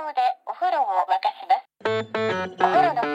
動でお風呂を沸かします。お風呂の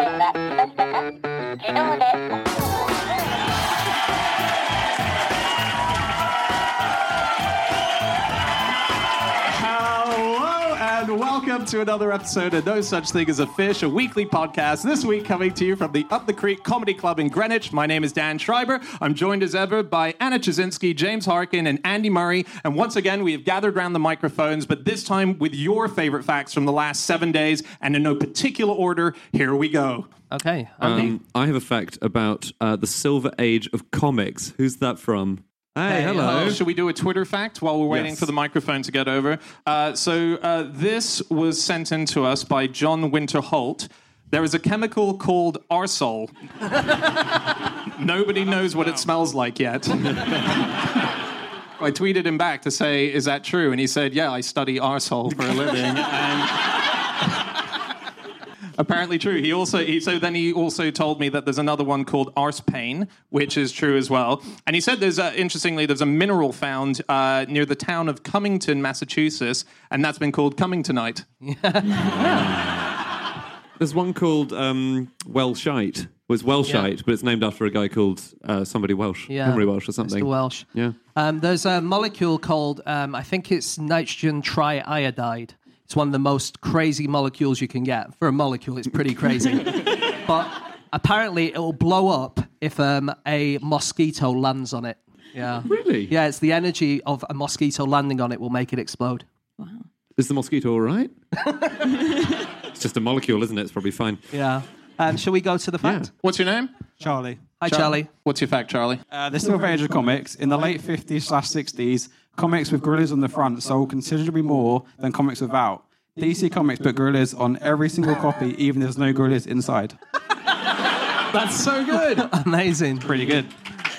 welcome to another episode of No Such Thing as a Fish, a weekly podcast. This week coming to you from the Up the Creek Comedy Club in Greenwich. My name is Dan Schreiber. I'm joined as ever by Anna Ptaszynski, James Harkin, and Andy Murray. And once again, we have gathered around the microphones, but this time with your favorite facts from the last seven days. And in no particular order, here we go. Okay, Um, I have a fact about uh, the silver age of comics. Who's that from? Hey, hello. Oh, should we do a Twitter fact while we're waiting Yes. for the microphone to get over? Uh, so uh, this was sent in to us by John Winter Holt. There is a chemical called arsole. Nobody knows what it smells like yet. I tweeted him back to say, "Is that true?" And he said, "Yeah, I study arsehole for a living." and apparently true. He also he, so then he also told me that there's another one called arse pain, which is true as well. And he said there's a, interestingly there's a mineral found uh, near the town of Cummington, Massachusetts, and that's been called Cummingtonite. There's one called um, Welshite. Well, it's Welshite, but it's named after a guy called uh, somebody Welsh, Yeah, Henry Welsh or something. Mr. Welsh. Yeah. Um, there's a molecule called, um, I think it's nitrogen triiodide. It's one of the most crazy molecules you can get. For a molecule, it's pretty crazy. but apparently, it will blow up if um, a mosquito lands on it. Yeah. Really? Yeah, it's the energy of a mosquito landing on it will make it explode. Wow. Is the mosquito all right? it's just a molecule, isn't it? It's probably fine. Yeah. Um, shall we go to the fact? What's your name? Charlie. Hi, Charlie. What's your fact, Charlie? Uh, the Silver Age of comics in the late 50s slash 60s, comics with gorillas on the front sold considerably more than comics without. DC Comics put gorillas on every single copy, even if there's no gorillas inside. That's so good. Amazing. Pretty good.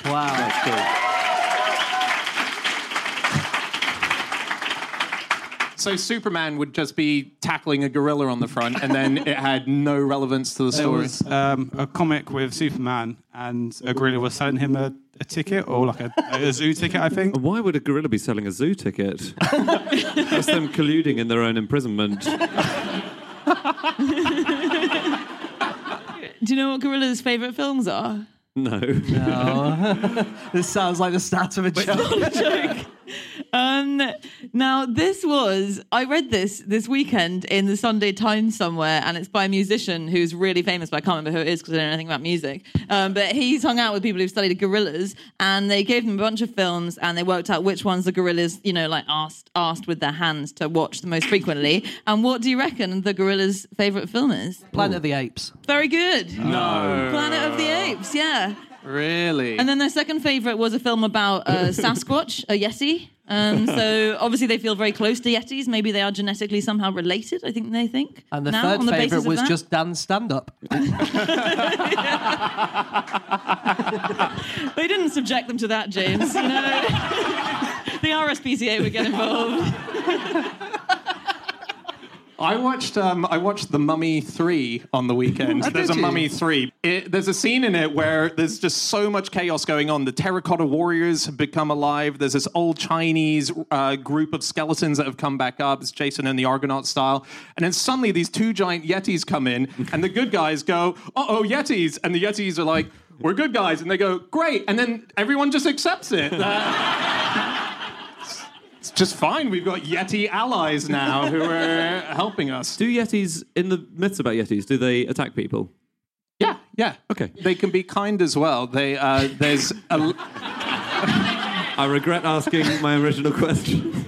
Wow. so Superman would just be tackling a gorilla on the front, and then it had no relevance to the story. There story. was um, a comic with Superman, and a gorilla was selling him a, a ticket, or like a, a zoo ticket, I think. Why would a gorilla be selling a zoo ticket? That's them colluding in their own imprisonment. Do you know what Gorilla's favourite films are? No. This sounds like the start of a joke. Joke. Um, now, this was, I read this this weekend in the Sunday Times somewhere, and it's by a musician who's really famous, but I can't remember who it is because I don't know anything about music. Um, but he's hung out with people who've studied gorillas, and they gave them a bunch of films, and they worked out which ones the gorillas, you know, like asked asked with their hands to watch the most frequently. And what do you reckon the gorilla's favourite film is? Planet of the Apes. Very good. No. Planet of the Apes, yeah. Really? And then their second favorite was a film about uh, Sasquatch, a Yeti. Um, so obviously they feel very close to Yetis. Maybe they are genetically somehow related. I think they think. And the now, third on the favourite of was that. just Dan's stand up. They didn't subject them to that, James. You know, the RSPCA would get involved. I watched um, I watched The Mummy Three on the weekend. there's a you? Mummy Three. It, there's a scene in it where there's just so much chaos going on. The terracotta warriors have become alive. There's this old Chinese uh, group of skeletons that have come back up. It's Jason and the Argonaut style. And then suddenly these two giant yetis come in, and the good guys go, "Uh oh, yetis!" And the yetis are like, "We're good guys," and they go, "Great!" And then everyone just accepts it. Uh, it's just fine. We've got Yeti allies now who are helping us. Do Yetis, in the myths about Yetis, do they attack people? Yeah, yeah. Okay. They can be kind as well. They uh, there's a, I regret asking my original question.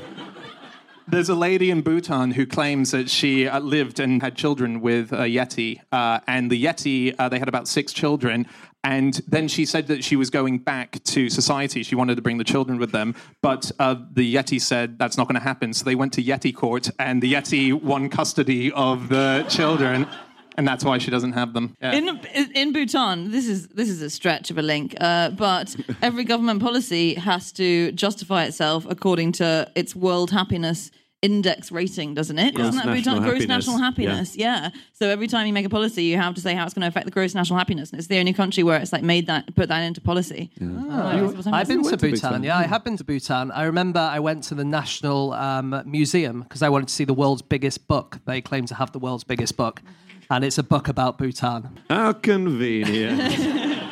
there's a lady in Bhutan who claims that she uh, lived and had children with a Yeti, uh, and the Yeti uh, they had about six children. And then she said that she was going back to society. She wanted to bring the children with them, but uh, the Yeti said that's not going to happen. So they went to Yeti court, and the Yeti won custody of the children, and that's why she doesn't have them. Yeah. In in Bhutan, this is this is a stretch of a link, uh, but every government policy has to justify itself according to its world happiness index rating, doesn't it? Gross Doesn't that national Bhutan gross national happiness? Yeah. So every time you make a policy, you have to say how it's going to affect the gross national happiness. And it's the only country where it's like made that put that into policy. Oh, I've been to to Bhutan. Bhutan. Yeah, I have been to Bhutan. I remember I went to the National um, Museum because I wanted to see the world's biggest book. They claim to have the world's biggest book, and it's a book about Bhutan. How convenient.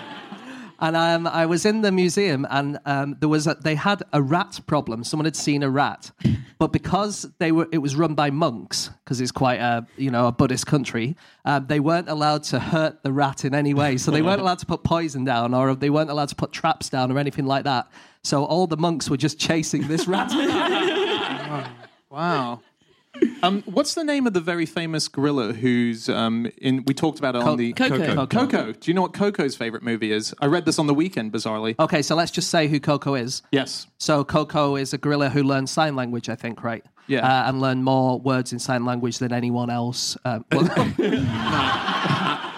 And um, I was in the museum, and um, there was a, they had a rat problem. Someone had seen a rat, but because they were, it was run by monks, because it's quite a you know a Buddhist country. Um, they weren't allowed to hurt the rat in any way, so they weren't allowed to put poison down, or they weren't allowed to put traps down, or anything like that. So all the monks were just chasing this rat. Wow. Um, what's the name of the very famous gorilla who's um, in? We talked about it Co- on the Koko. Koko. Koko. Do you know what Koko's favorite movie is? I read this on the weekend, bizarrely. okay, so let's just say who Koko is. Yes. So Koko is a gorilla who learns sign language, I think, right? Yeah. Uh, and learned more words in sign language than anyone else. Um, well-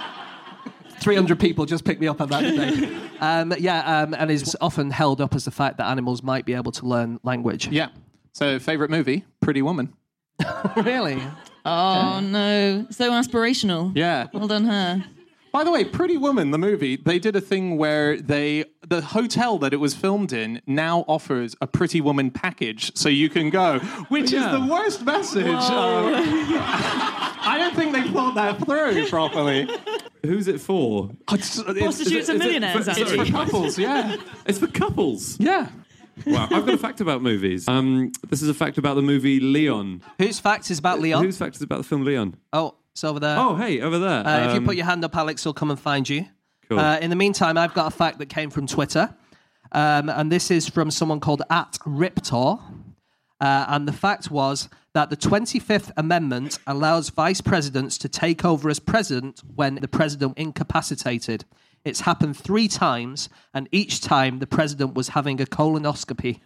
300 people just picked me up on that today. Um, yeah, um, and is often held up as the fact that animals might be able to learn language. Yeah. So, favorite movie? Pretty Woman. Really? Oh no, so aspirational. Yeah. Well done, her. By the way, Pretty Woman, the movie, they did a thing where they the hotel that it was filmed in now offers a Pretty Woman package, so you can go, which Yeah. is the worst message. Um, I don't think they thought that through properly. Who's it for? It's, it's, Prostitutes and is millionaires. for- it's Andy. for couples, yeah, It's for couples. yeah. Wow. I've got a fact about movies. Um, this is a fact about the movie Leon. Whose fact is about Leon? Whose fact is about the film Leon? Oh, it's over there. Oh, hey, over there. Uh, if you Um, put your hand up, Alex will come and find you. Cool. Uh, in the meantime, I've got a fact that came from Twitter, um, and this is from someone called at Riptor. Uh, and the fact was that the 25th Amendment allows vice presidents to take over as president when the president incapacitated. It's happened three times, and each time the president was having a colonoscopy.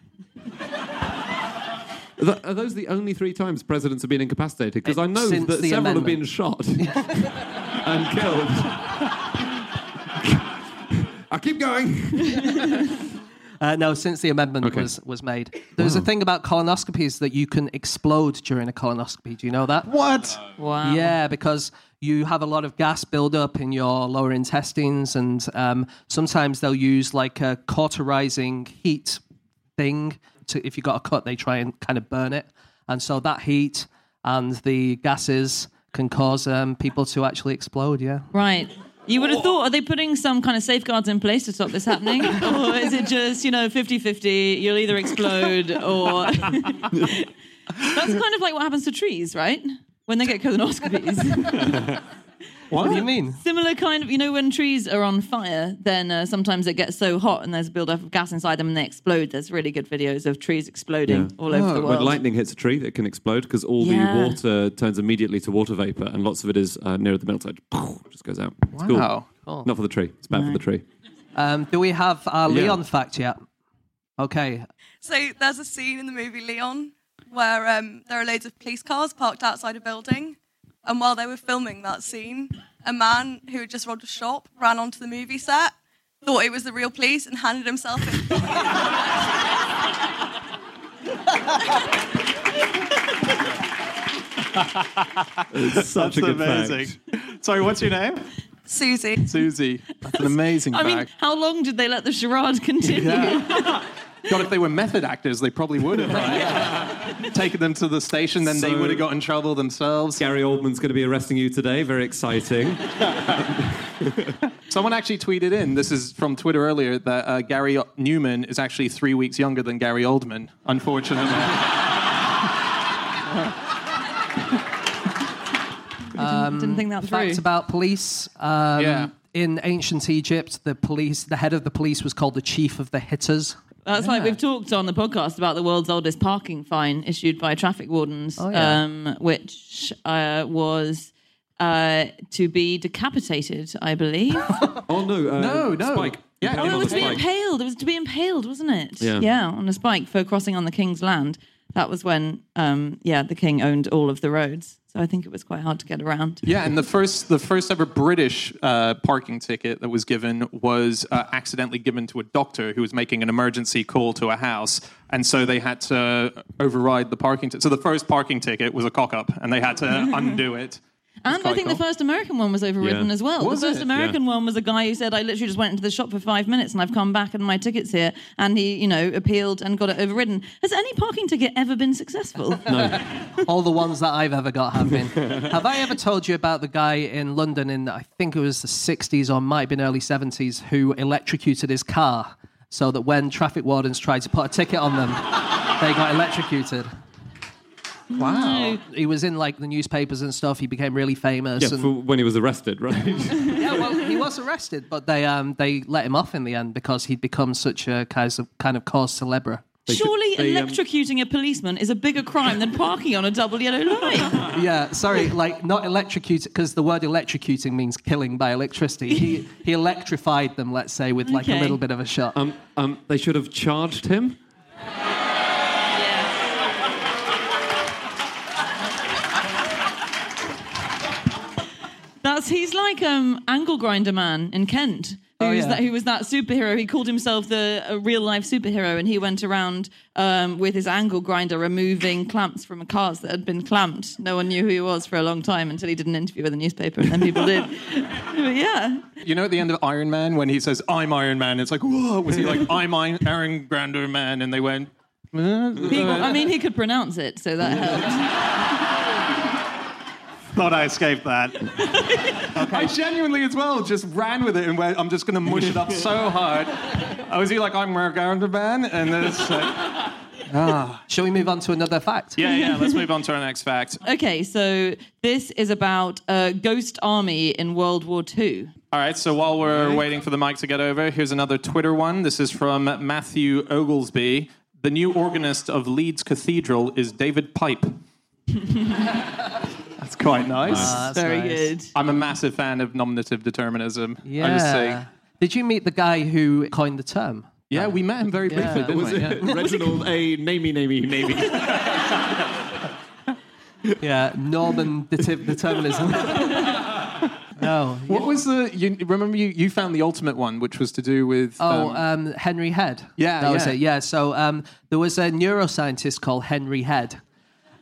Are those the only three times presidents have been incapacitated? Because I know Since that several have been shot and killed. I keep going. Uh, no, since the amendment Okay. was, was made. There's a thing about colonoscopies that you can explode during a colonoscopy. Do you know that? What? Wow. Yeah, because you have a lot of gas buildup in your lower intestines, and um, sometimes they'll use like a cauterizing heat thing. To, if you got a cut, they try and kind of burn it, and so that heat and the gases can cause um, people to actually explode. Yeah. Right. You would have thought, are they putting some kind of safeguards in place to stop this happening? or is it just, you know, 50 50, you'll either explode or. That's kind of like what happens to trees, right? When they get colonoscopies. What do you mean? Similar kind of, you know, when trees are on fire, then uh, sometimes it gets so hot and there's a build-up of gas inside them and they explode. There's really good videos of trees exploding Yeah. all over the Oh, When lightning hits a tree, it can explode because all Yeah. the water turns immediately to water vapor, and lots of it is uh, near the middle, so it just goes out. It's cool. Wow. Not for the tree. It's bad for the tree. Um, do we have our Yeah. Leon fact yet? Okay. So there's a scene in the movie Leon where um, there are loads of police cars parked outside a building, and while they were filming that scene, a man who had just robbed a shop ran onto the movie set, thought it was the real police, and handed himself in. It's such That's a good amazing. fact. Sorry, what's your name? Susie. Susie. That's an amazing I mean, how long did they let the charade continue? God, if they were method actors, they probably would have right? taken them to the station. Then they would have got in trouble themselves. Gary Oldman's going to be arresting you today. Very exciting. Someone actually tweeted in. This is from Twitter earlier that uh, Gary Numan is actually three weeks younger than Gary Oldman. Unfortunately. Didn't think that through. Facts about police. Um, Yeah. In ancient Egypt, the police, the head of the police was called the chief of the hitters. That's like we've talked on the podcast about the world's oldest parking fine issued by traffic wardens, Oh, yeah. um, which uh, was uh, to be decapitated, I believe. Oh no, uh, No, no. Spike. Yeah, oh, Impaled it was to a be impaled. It was to be impaled, wasn't it? Yeah. on a spike for crossing on the king's land. That was when, um, yeah, the king owned all of the roads. So I think it was quite hard to get around. Yeah, and the first the first ever British uh, parking ticket that was given was uh, accidentally given to a doctor who was making an emergency call to a house, And so they had to override the parking ticket. So the first parking ticket was a cock up, and they had to undo it. And I think cool. the first American one was overridden Yeah. as well. Was the first it? American one was a guy who said, I literally just went into the shop for five minutes and I've come back and my ticket's here. And he, you know, appealed and got it overridden. Has any parking ticket ever been successful? No. All the ones that I've ever got have been. have I ever told you about the guy in London in, I think it was the 60s or might have been early 70s, who electrocuted his car so that when traffic wardens tried to put a ticket on them, they got electrocuted? Wow. He was in like the newspapers and stuff. He became really famous. Yeah, and, for when he was arrested, right? yeah, well, he was arrested, but they um, they let him off in the end because he'd become such a kind of kind of cause celebre. Surely they, um, electrocuting a policeman is a bigger crime than parking on a double yellow line. Yeah, sorry, like not electrocuting because the word electrocuting means killing by electricity. He he electrified them, let's say, with like a little bit of a shot. um, um, they should have charged him. That's he's like um angle grinder man in Kent. Oh, Who's yeah. that, who was that superhero? He called himself the a real life superhero, and he went around um, with his angle grinder removing clamps from cars that had been clamped. No one knew who he was for a long time until he did an interview with a newspaper, and then people did. But yeah, You know, at the end of Iron Man, when he says, I'm Iron Man, it's like, whoa, was he like, I'm Iron Aaron Grander Man? And they went, "Uh, He- I mean, he could pronounce it, so that helped. thought I escaped that. I genuinely, as well, just ran with it and went, I'm just going to mush it up so hard. I was he like, I'm Aaron Grander Man? And then it's like, ah. Shall we move on to another fact? yeah, yeah, let's move on to our next fact. Okay, so this is about a ghost army in World War II. All right, so while we're waiting for the mic to get over, here's another Twitter one. This is from Matthew Oglesby. The new organist of Leeds Cathedral is David Pipe. That's quite nice. That's Very nice. good. I'm a massive fan of nominative determinism. Yeah. I just say, Yeah. Did you meet the guy who coined the term? yeah, we met him very briefly, Yeah. didn't Was we? it Reginald A. Namey Namey Namey? Yeah, Norman det- determinism. no. What was the? You, remember, you, you found the ultimate one, which was to do with. Oh, um, um, Henry Head. Yeah, that was yeah. it. Yeah. So um, there was a neuroscientist called Henry Head,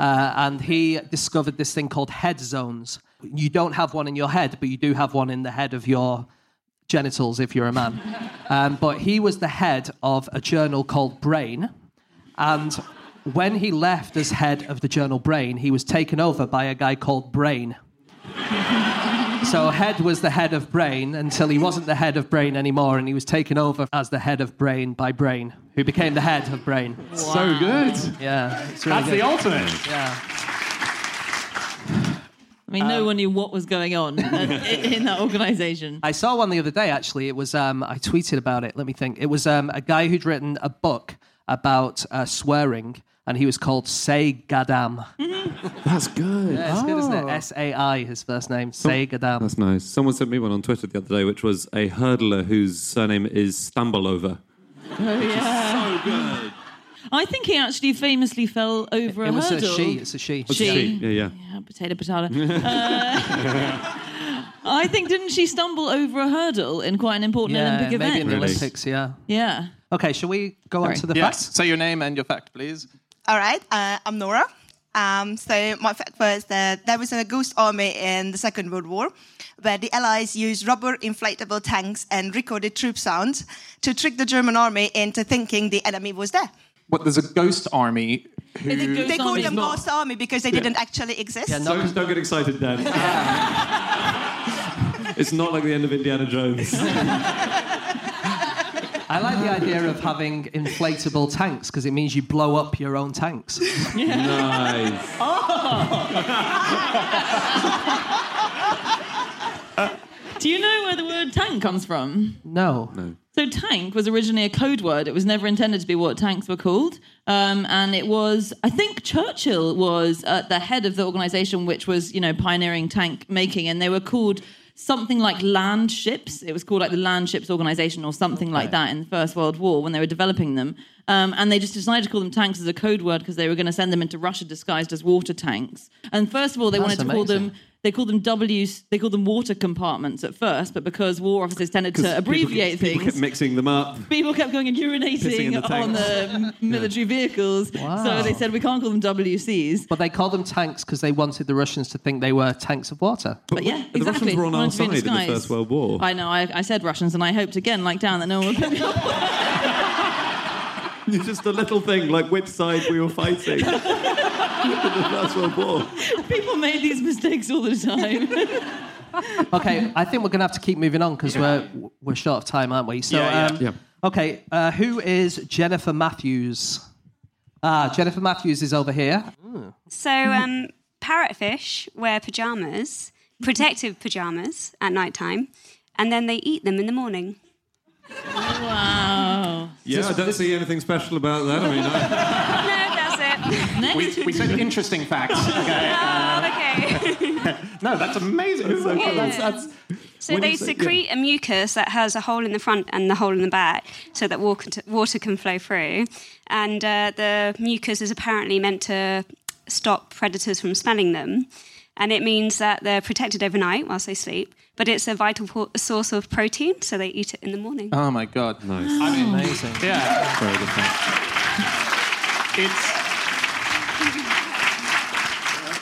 uh, and he discovered this thing called head zones. You don't have one in your head, but you do have one in the head of your genitals if you're a man. um, but he was the head of a journal called Brain, and when he left as head of the journal Brain, he was taken over by a guy called Brain. So Head was the head of Brain until he wasn't the head of Brain anymore, and he was taken over as the head of Brain by Brain, who became the head of Brain. so good. Yeah, it's really That's good. the ultimate. yeah. I mean, no one knew what was going on in in that organization. I saw one the other day. Actually, it was um, I tweeted about it. Let me think. It was um, a guy who'd written a book about uh, swearing, and he was called Sai Gaddam. That's good. Yeah, it's good, isn't it? S A I, his first name. Sai Gaddam. That's nice. Someone sent me one on Twitter the other day, which was a hurdler whose surname is Stambulover. Oh, yeah. So good. I think he actually famously fell over It a was a hurdle. she. It's a she. She. Yeah, yeah. Yeah, potato, potato. Uh, I think didn't she stumble over a hurdle in quite an important Yeah, Olympic maybe event? in the Really? Olympics. Yeah. Yeah. Okay, shall we go on Sorry. to the Yes. facts? Say your name and your fact, please. All right, uh, I'm Nora. Um, so my fact was that there was a ghost army in the Second World War, where the Allies used rubber inflatable tanks and recorded troop sounds to trick the German army into thinking the enemy was there. What? There's a ghost army who. Is it ghost They called army? them ghost army because they didn't actually exist. Yeah, no, Don't, don't get excited, Dan. it's not like the end of Indiana Jones. I like the idea of having inflatable tanks because it means you blow up your own tanks. nice. Do you know where the word tank comes from? No. So tank was originally a code word. It was never intended to be what tanks were called. Um, and it was, I think Churchill was at the head of the organization, which was, you know, pioneering tank making. And they were called something like land ships. It was called like the land ships organization or something like that in the First World War when they were developing them. Um, and they just decided to call them tanks as a code word because they were going to send them into Russia disguised as water tanks. And first of all, they That's wanted to call them amazing. They called them W. They called them water compartments at first, but because war officers tended to abbreviate people, People things, kept mixing them up. people kept going and urinating the on the m- military vehicles. Wow. So they said we can't call them WCs. But they called them tanks because they wanted the Russians to think they were tanks of water. But yeah, exactly. the exactly. Russians were on our Wanted to be side in the. First World War. I know. I, I said Russians, and I hoped again, like down, that no one would pick me up. It's just a little thing, like which side we were fighting in the First People made these mistakes all the time. Okay, I think we're going to have to keep moving on because we're we're short of time, aren't we? So, Yeah, yeah. um, Yeah. okay, uh, who is Jennifer Matthews? Ah, Jennifer Matthews is over here. So, um, parrotfish wear pajamas, protective pajamas at night time, and then they eat them in the morning. wow. Yeah, I don't see anything special about that. I mean, I, No, that's it. We, we said interesting facts. Okay. Oh, okay. No, that's amazing. Yeah. That's, that's, So they say- secrete a mucus that has a hole in the front and the hole in the back, so that water water can flow through. And uh, the mucus is apparently meant to stop predators from smelling them, and it means that they're protected overnight whilst they sleep. But it's a vital po- source of protein, so they eat it in the morning. oh my god. nice. I mean, Amazing. yeah, Very good fact. it's.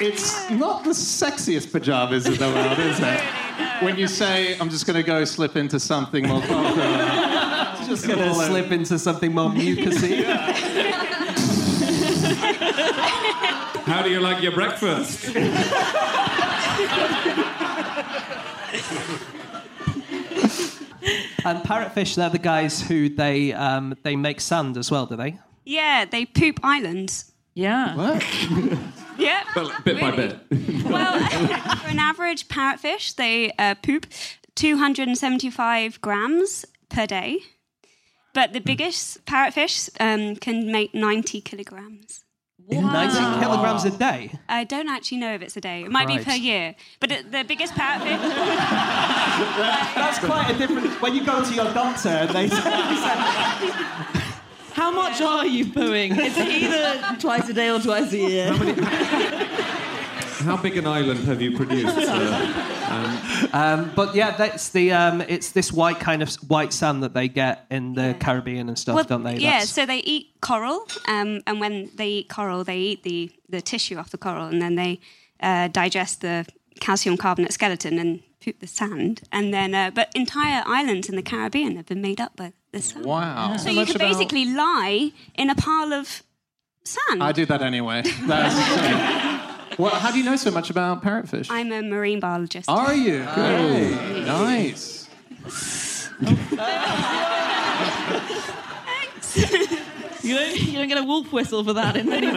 It's not the sexiest pajamas in the world, is it? When you say, I'm just going to go slip into something more comfortable. Just going to slip into something more mucusy. How do you like your breakfast? And parrotfish, they're the guys who they um, they make sand as well, do they? Yeah, they poop islands. Yeah. What? Yeah. Well, bit by bit. Well, for an average parrotfish, they uh, poop 275 grams per day. But the biggest parrotfish um, can make 90 kilograms. 90 kilograms a day. I don't actually know if it's a day. It might be Christ. per year. But it, the biggest parrotfish. That's quite a different. When you go to your doctor and they How much are you pooing? It's either twice a day or twice a year. How big an island have you produced? sir? Um, but yeah, that's the um, it's this white kind of white sand that they get in the Caribbean and stuff, don't they? Yeah, That's- so they eat coral, um, and when they eat coral, they eat the, the tissue off the coral, and then they uh, digest the calcium carbonate skeleton and poop the sand. And then, uh, but entire islands in the Caribbean have been made up by the sand. Wow. So you could basically lie in a pile of sand. I do that anyway. That's, well, how do you know so much about parrotfish? I'm a marine biologist. Are you? Good. Nice. You don't, you don't get a wolf whistle for that in many ways.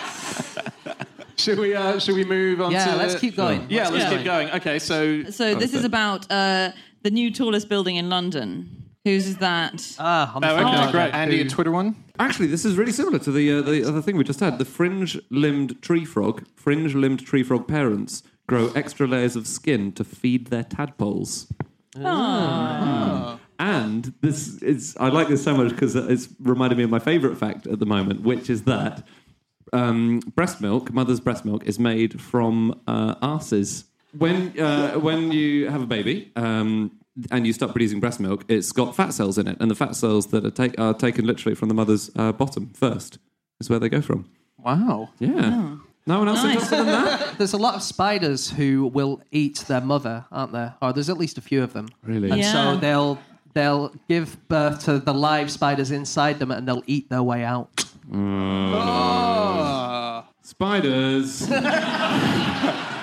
Should we? Uh, should we move on? Yeah, to let's keep going. Yeah, let's Yeah. keep going. Okay, so So this is about uh, the new tallest building in London. Whose is that? Ah, on the Oh, front okay, of great. Andy, a Twitter one. Actually, this is really similar to the uh, the other thing we just had. The fringe-limbed tree frog, fringe-limbed tree frog parents grow extra layers of skin to feed their tadpoles. And this is I like this so much because it's reminded me of my favourite fact at the moment, which is that um, breast milk, mother's breast milk, is made from uh, arses. When uh, when you have a baby um, and you start producing breast milk, it's got fat cells in it, and the fat cells that are, take, are taken literally from the mother's uh, bottom first is where they go from. Wow. Yeah. No one else Nice. interested in that? There's a lot of spiders who will eat their mother, aren't there? Or there's at least a few of them. Really? And Yeah. so they'll they'll give birth to the live spiders inside them, and they'll eat their way out. Mm. Spiders.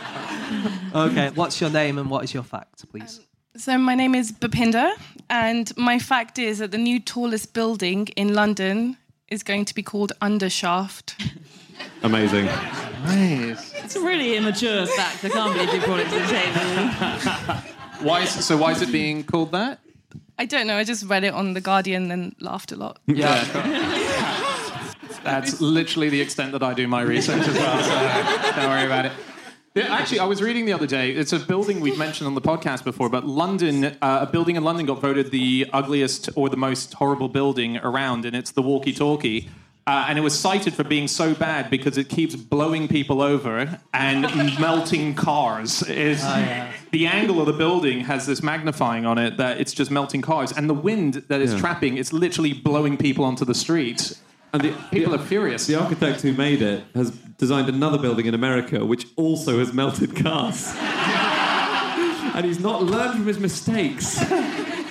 Okay, what's your name and what is your fact, please? Um, so my name is Bapinda, and my fact is that the new tallest building in London is going to be called Undershaft. Amazing. Nice. It's a really immature fact. I can't believe you brought it to the table. Why is so? Why is it being called that? I don't know. I just read it on the Guardian and laughed a lot. Yeah. That's literally the extent that I do my research as well. So don't worry about it. Yeah, actually, I was reading the other day. It's a building we've mentioned on the podcast before, but London, uh, a building in London got voted the ugliest or the most horrible building around, and it's the Walkie Talkie. Uh, and it was cited for being so bad because it keeps blowing people over and melting cars. Is the angle of the building has this magnifying on it that it's just melting cars, and the wind that is Yeah. trapping it's literally blowing people onto the street. And the, People are furious. The architect who made it has designed another building in America which also has melted cars. and he's not learned from his mistakes.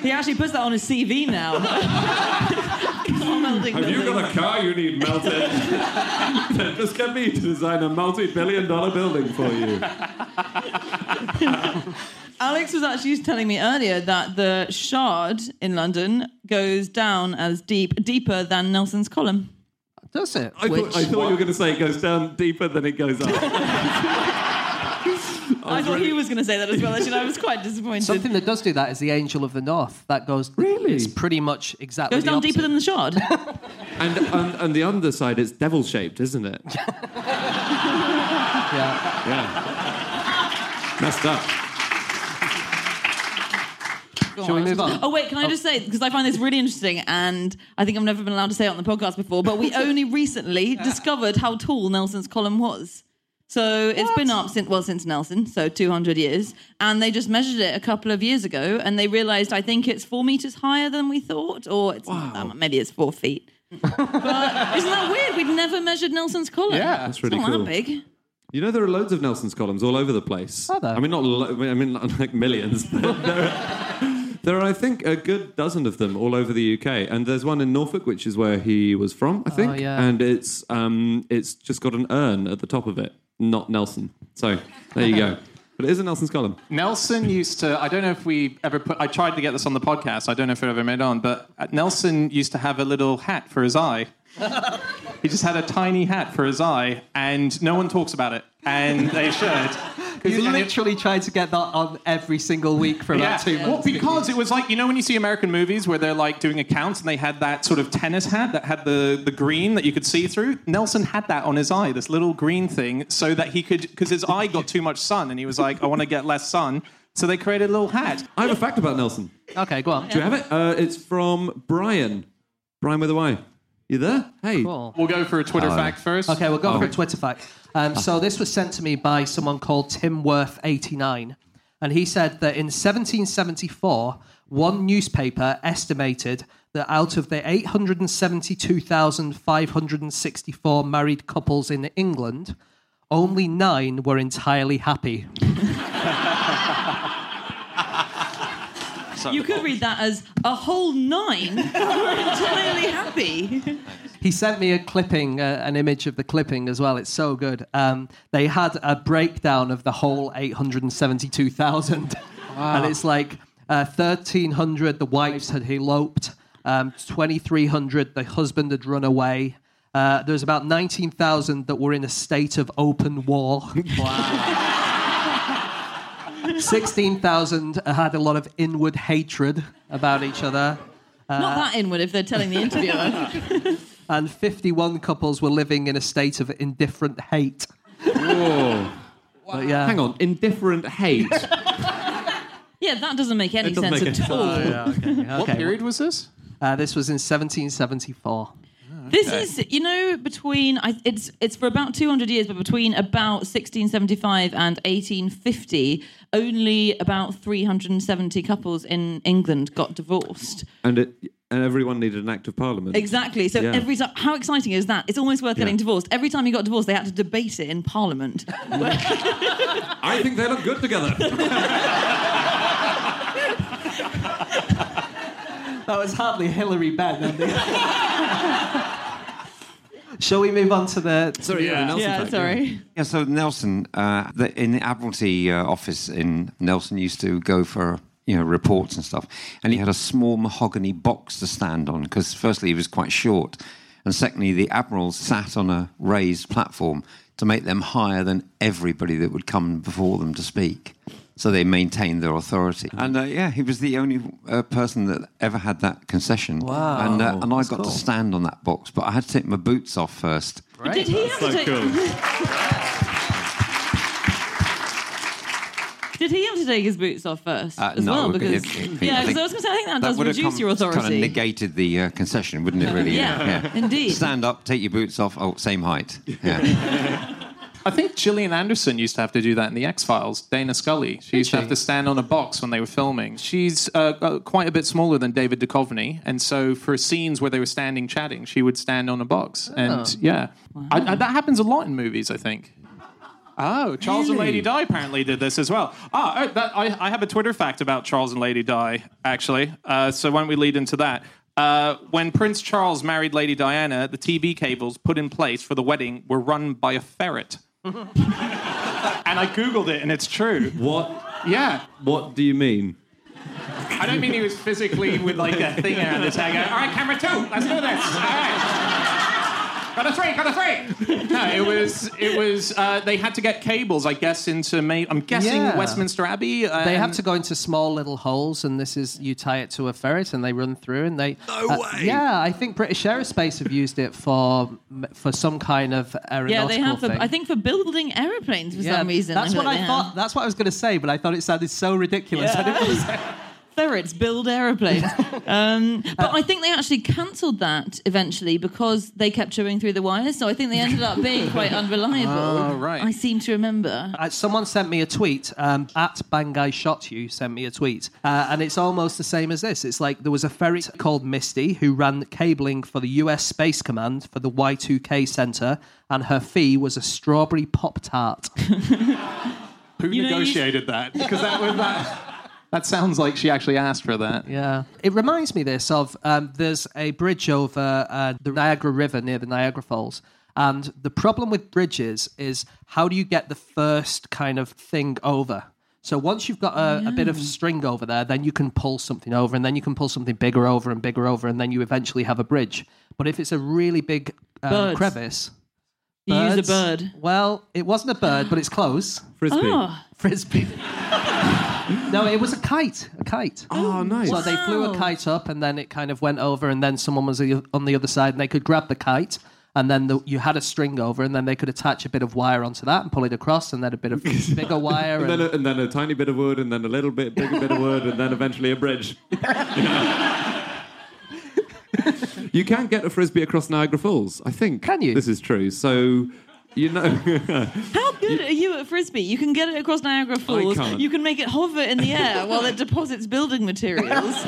He actually puts that on his CV now. Car melting Have you got a car you need melted? then just get me to design a multi-billion dollar building for you. Alex was actually telling me earlier that the Shard in London goes down as deep, deeper than Nelson's column. Does it? I thought, I thought you were going to say it goes down deeper than it goes up. I thought he was going to say that as well. Actually, I was quite disappointed. Something that does do that is the Angel of the North. That goes Really? It's pretty much exactly goes down opposite. deeper than the Shard. and, and, and the underside, it's devil shaped, isn't it? Yeah. Yeah. Messed up. Shall we move on? Oh wait, can I oh. just say because I find this really interesting, and I think I've never been allowed to say it on the podcast before, but we only recently discovered how tall Nelson's column was. So it's been up since well since Nelson, so 200 years, and they just measured it a couple of years ago, and they realised I think it's four meters higher than we thought, or it's um, maybe it's four feet. but isn't that weird? We'd never measured Nelson's column. Yeah. That's really it's not cool. that big. You know, there are loads of Nelson's columns all over the place. Are there? I mean, not lo- I mean, like millions, but there are, there are, I think, a good dozen of them all over the UK. And there's one in Norfolk, which is where he was from, I think. yeah. And it's um, it's just got an urn at the top of it, not Nelson. So there you go. But it is a Nelson's column. Nelson used to. I don't know if we ever put. I tried to get this on the podcast. I don't know if it ever made on. But uh, Nelson used to have a little hat for his eye. he just had a tiny hat for his eye, and no one talks about it. And they should. 'Cause- You and it- literally tried to get that on every single week for about two Well, months. because it was like you know when you see American movies where they're like doing accounts and they had that sort of tennis hat that had the the green that you could see through. Nelson had that on his eye, this little green thing, so that he could because his eye got too much sun and he was like, I want to get less sun. So they created a little hat. I have a fact about Nelson. Okay, go on. Do you have it? Uh, it's from Brian. Brian with a Y. You there? Hey. Cool. We'll go for a Twitter fact first. Okay, we'll go for a Twitter fact. Um, so this was sent to me by someone called Tim Worth89, and he said that in 1774, one newspaper estimated that out of the 872,564 married couples in England, only nine were entirely happy. You could read that as a whole nine were entirely happy. He sent me a clipping, uh, an image of the clipping as well. It's so good. Um, they had a breakdown of the whole 872,000. And it's like uh, 1,300, the wives had eloped, um, 2,300, the husband had run away. Uh, there's about 19,000 that were in a state of open war. Wow. 16,000 had a lot of inward hatred about each other. Not that inward if they're telling the interviewer. and 51 couples were living in a state of indifferent hate. Whoa. But yeah. Hang on. Indifferent hate. yeah, that doesn't make any doesn't sense make at any all. What Okay. period was this? Uh, this was in 1774. Mm-hmm. This is, you know, between I, it's it's for about 200 years, but between about 1675 and 1850, only about 370 couples in England got divorced. and it, and everyone needed an act of parliament. Exactly. So Yeah. every time, how exciting is that? It's almost worth getting Yeah. divorced. Every time you got divorced, they had to debate it in Parliament. I think they look good together. That was hardly Hilary Benn. Andy. Shall we move on to the. Sorry, yeah, Nelson yeah, fact, sorry. Yeah, so Nelson, uh, the, in the Admiralty uh, office in Nelson, used to go for you know reports and stuff, and he had a small mahogany box to stand on because firstly he was quite short, and secondly the admirals sat on a raised platform to make them higher than everybody that would come before them to speak. So they maintained their authority, and uh, yeah, he was the only uh, person that ever had that concession. Wow. And, uh, and I got cool. to stand on that box, but I had to take my boots off first. Did he have to take, Did he have to take his boots off first Uh, as no, well? Because it- it- yeah, I because think I was going to say I think that, does reduce come- your authority. Kind of negated the uh, concession, wouldn't it? Really? Yeah, indeed. Stand up, take your boots off. Oh, same height. Yeah. I think Gillian Anderson used to have to do that in the X Files. Dana Scully. She used to have to stand on a box when they were filming. She's uh, uh, quite a bit smaller than David Duchovny, and so for scenes where they were standing chatting, she would stand on a box. And Oh. yeah, I, I, that happens a lot in movies. I think. Oh, Charles and Lady Di apparently did this as well. Ah, oh, that, I, I have a Twitter fact about Charles and Lady Di, actually. Uh, so why don't we lead into that? Uh, when Prince Charles married Lady Diana, the TV cables put in place for the wedding were run by a ferret. and I googled it, and it's true. What? Yeah. What do you mean? I don't mean he was physically with like a thing around his head. All right, camera two, let's do this. All right. Got a three, got a three. No, it was it was. Uh, they had to get cables, I guess, into. May- I'm guessing Yeah. Westminster Abbey. Uh, They have and- to go into small little holes, and this is you tie it to a ferret, and they run through, and they. No uh, way. Yeah, I think British Aerospace have used it for for some kind of aeronautical yeah, they have. For, thing. I think for building aeroplanes for yeah, some reason. That's I what I thought. had. That's what I was going to say, but I thought it sounded so ridiculous. I didn't want to say. Ferrets build aeroplanes. um, but I think they actually cancelled that eventually because they kept chewing through the wires. So I think they ended up being quite unreliable. Oh, right. I seem to remember. Uh, someone sent me a tweet um, at Bangai Shot You sent me a tweet, uh, and it's almost the same as this. It's like there was a ferret called Misty who ran cabling for the U.S. Space Command for the Y2K Center, and her fee was a strawberry pop tart. Who You know, you- negotiated that? Because that was that. That sounds like she actually asked for that. Yeah. It reminds me this of um, there's a bridge over uh, the Niagara River near the Niagara Falls. And the problem with bridges is how do you get the first kind of thing over? So once you've got a, a bit of string over there, then you can pull something over, and then you can pull something bigger over and bigger over, and then you eventually have a bridge. But if it's a really big um, Birds. crevice, You use a bird. Well, it wasn't a bird, but it's close. Frisbee. Oh. Frisbee. no, it was a kite. A kite. Oh, oh nice. So they flew a kite up, and then it kind of went over, and then someone was the- on the other side, and they could grab the kite, and then the, you had a string over, and then they could attach a bit of wire onto that and pull it across, and then a bit of bigger wire. And And, then, a, and then a tiny bit of wood, and then a little bit bigger bit of wood, and then eventually a bridge. you can't get a frisbee across Niagara Falls, I think. Can you? This is true. So, you know. How good are you at frisbee? You can get it across Niagara Falls. can't. You can make it hover in the air while it deposits building materials.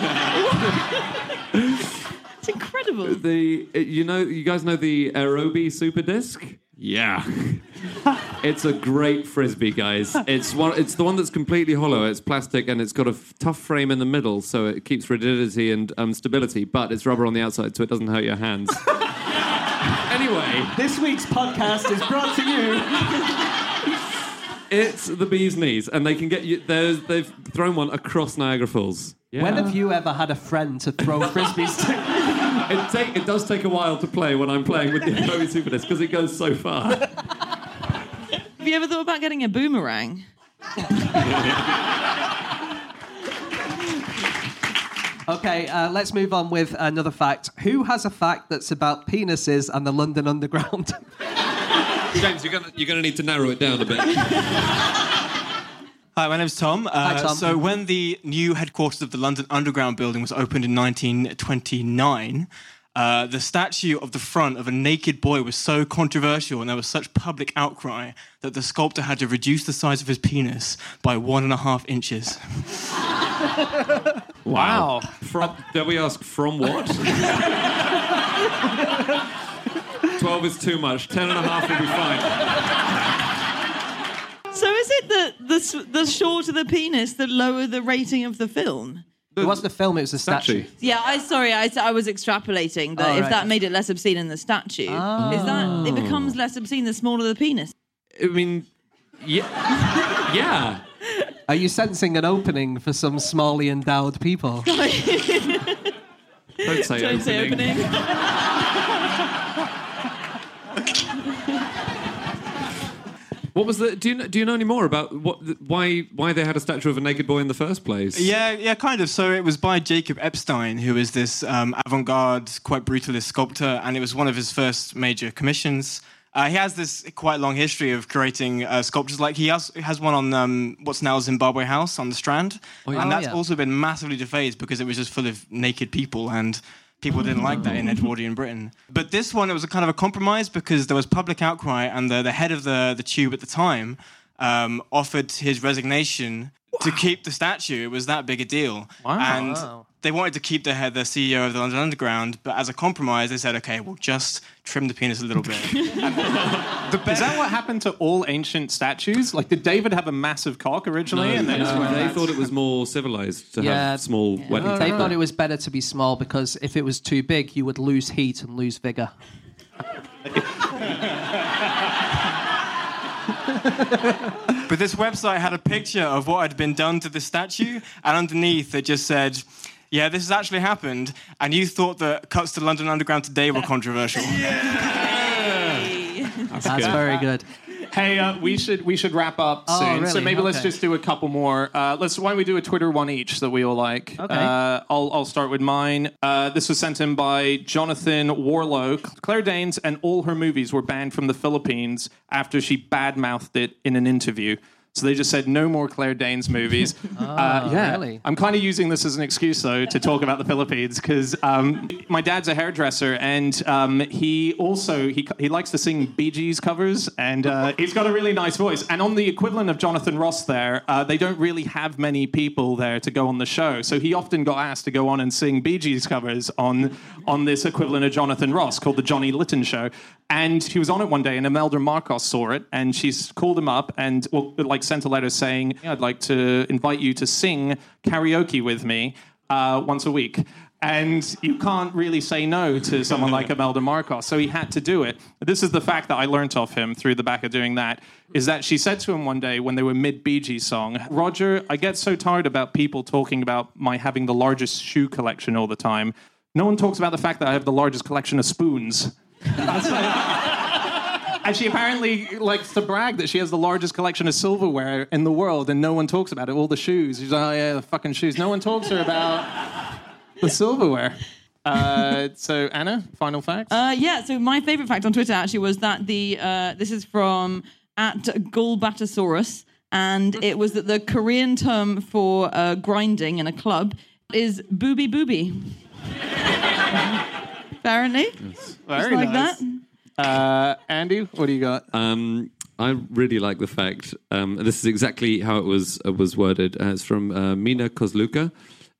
it's incredible. the you know you guys know the Aerobie Super Disc? Yeah. it's a great frisbee, guys. It's one. It's the one that's completely hollow. It's plastic and it's got a f- tough frame in the middle, so it keeps rigidity and um, stability. But it's rubber on the outside, so it doesn't hurt your hands. Anyway, this week's podcast is brought to you. it's the bee's knees, and they can get you. There's, they've thrown one across Niagara Falls. Yeah. When have you ever had a friend to throw frisbees to? it, take, it does take a while to play when I'm playing with the Aerobie Super Disc because it goes so far. Have you ever thought about getting a boomerang? Okay, uh, let's move on with another fact. Who has a fact that's about penises and the London Underground? James, you're gonna, you're gonna need to narrow it down a bit. Hi, my name's Tom. Uh, Hi, Tom. So, when the new headquarters of the London Underground building was opened in 1929, uh, the statue of the front of a naked boy was so controversial and there was such public outcry that the sculptor had to reduce the size of his penis by one and a half inches. Wow. From, dare we ask from what? 12 is too much. 10 and a half will be fine. So is it that the, the shorter the penis, the lower the rating of the film? It wasn't a film, it was a statue. Yeah, I sorry, I, I was extrapolating that Oh, if right. that made it less obscene in the statue, is that it oh. becomes less obscene the smaller the penis? I mean, yeah. yeah. Are you sensing an opening for some smallly endowed people? Don't say Don't say opening. What was the? Do you know, do you know any more about what why why they had a statue of a naked boy in the first place? Yeah, yeah, kind of. So it was by Jacob Epstein, who is this um, avant-garde, quite brutalist sculptor, and it was one of his first major commissions. Uh, he has this quite long history of creating uh, sculptures. Like he has, has one on um, what's now Zimbabwe House on the Strand, Oh, yeah. and Oh, that's yeah. also been massively defaced because it was just full of naked people and. People didn't like that in Edwardian Britain. But this one, it was a kind of a compromise because there was public outcry, and the, the head of the, the tube at the time um, offered his resignation to keep the statue. It was that big a deal. And Wow. They wanted to keep the head, the CEO of the London Underground, but as a compromise, they said, okay, we'll just trim the penis a little bit. Is that what happened to all ancient statues? Like, did David have a massive cock originally? and then no, they thought it was more civilized to Yeah. have small wedding. They thought it was better to be small because if it was too big, you would lose heat and lose vigor. but this website had a picture of what had been done to the statue, and underneath it just said, yeah, this has actually happened, and you thought that cuts to London Underground today were controversial. That's very good. Hey, uh, we should we should wrap up Oh, soon. So really? maybe let's just do a couple more. Uh, let's why don't we do a Twitter one each that we all like. Okay. Uh, I'll I'll start with mine. Uh, this was sent in by Jonathan Warlow. Claire Danes and all her movies were banned from the Philippines after she badmouthed it in an interview. So they just said no more Claire Danes movies. uh, yeah, really? I'm kind of using this as an excuse though to talk about the Philippines because um, my dad's a hairdresser and um, he also he, he likes to sing Bee Gees covers and uh, he's got a really nice voice. And on the equivalent of Jonathan Ross, there uh, they don't really have many people there to go on the show, so he often got asked to go on and sing Bee Gees covers on on this equivalent of Jonathan Ross called the Johnny Litton Show. And he was on it one day, and Imelda Marcos saw it, and she's called him up and well, like sent a letter saying, "I'd like to invite you to sing karaoke with me uh, once a week." And you can't really say no to someone like Imelda Marcos, so he had to do it. This is the fact that I learnt off him through the back of doing that. Is that she said to him one day when they were mid Bee Gees song, Roger, I get so tired about people talking about my having the largest shoe collection all the time. No one talks about the fact that I have the largest collection of spoons. And she apparently likes to brag that she has the largest collection of silverware in the world, and no one talks about it. All the shoes. She's like, oh yeah, the fucking shoes. No one talks to her about the silverware. Uh, so Anna, final facts. Uh, yeah, so my favorite fact on Twitter actually was that the uh, this is from at Gulbatosaurus, and it was that the Korean term for uh, grinding in a club is booby booby. Apparently, Very like nice. Uh, Andy, what do you got? Um, I really like the fact. Um, this is exactly how it was uh, was worded. Uh, it's from uh, Mina Kozluka.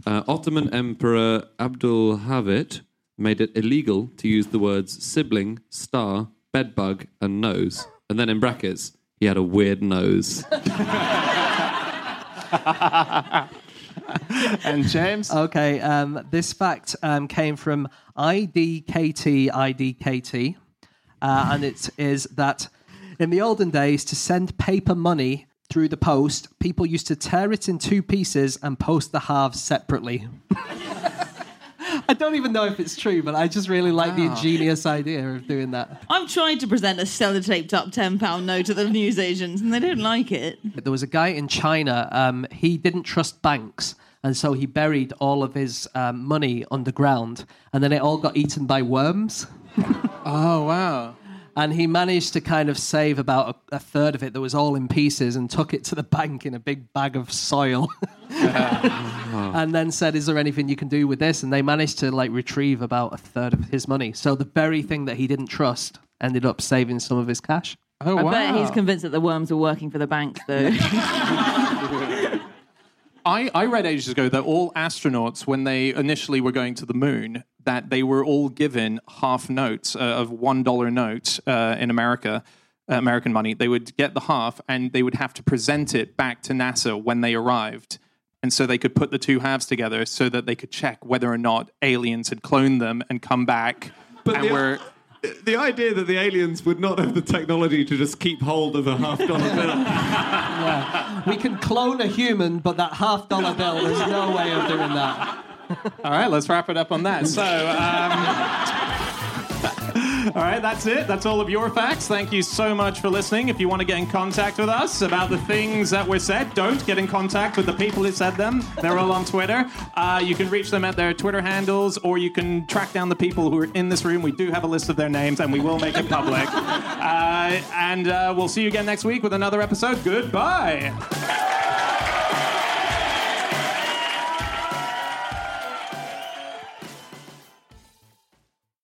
Uh, Ottoman Emperor Abdul Hamid made it illegal to use the words sibling, star, bedbug, and nose. And then in brackets, he had a weird nose. and James. Okay, um, this fact um, came from IDKT IDKT, uh, and it is that in the olden days, to send paper money through the post, people used to tear it in two pieces and post the halves separately. I don't even know if it's true, but I just really like the ingenious idea of doing that. I've tried to present a sellotaped up ten pound note to the newsagents, and they don't like it. There was a guy in China. Um, he didn't trust banks, and so he buried all of his um, money underground, and then it all got eaten by worms. oh wow! And he managed to kind of save about a, a third of it that was all in pieces, and took it to the bank in a big bag of soil. And then said, "Is there anything you can do with this?" And they managed to like retrieve about a third of his money. So the very thing that he didn't trust ended up saving some of his cash. Oh I bet he's convinced that the worms were working for the bank, though. I, I read ages ago that all astronauts, when they initially were going to the moon, that they were all given half notes uh, of one dollar notes uh, in America, uh, American money. They would get the half, and they would have to present it back to NASA when they arrived, and so they could put the two halves together so that they could check whether or not aliens had cloned them and come back and the- were. the idea that the aliens would not have the technology to just keep hold of a half dollar bill. yeah. We can clone a human, but that half dollar bill, there's no way of doing that. All right, let's wrap it up on that. So, um, All right, that's it. That's all of your facts. Thank you so much for listening. If you want to get in contact with us about the things that were said, don't get in contact with the people who said them. They're all on Twitter. Uh, you can reach them at their Twitter handles, or you can track down the people who are in this room. We do have a list of their names, and we will make it public. Uh, and uh, we'll see you again next week with another episode. Goodbye.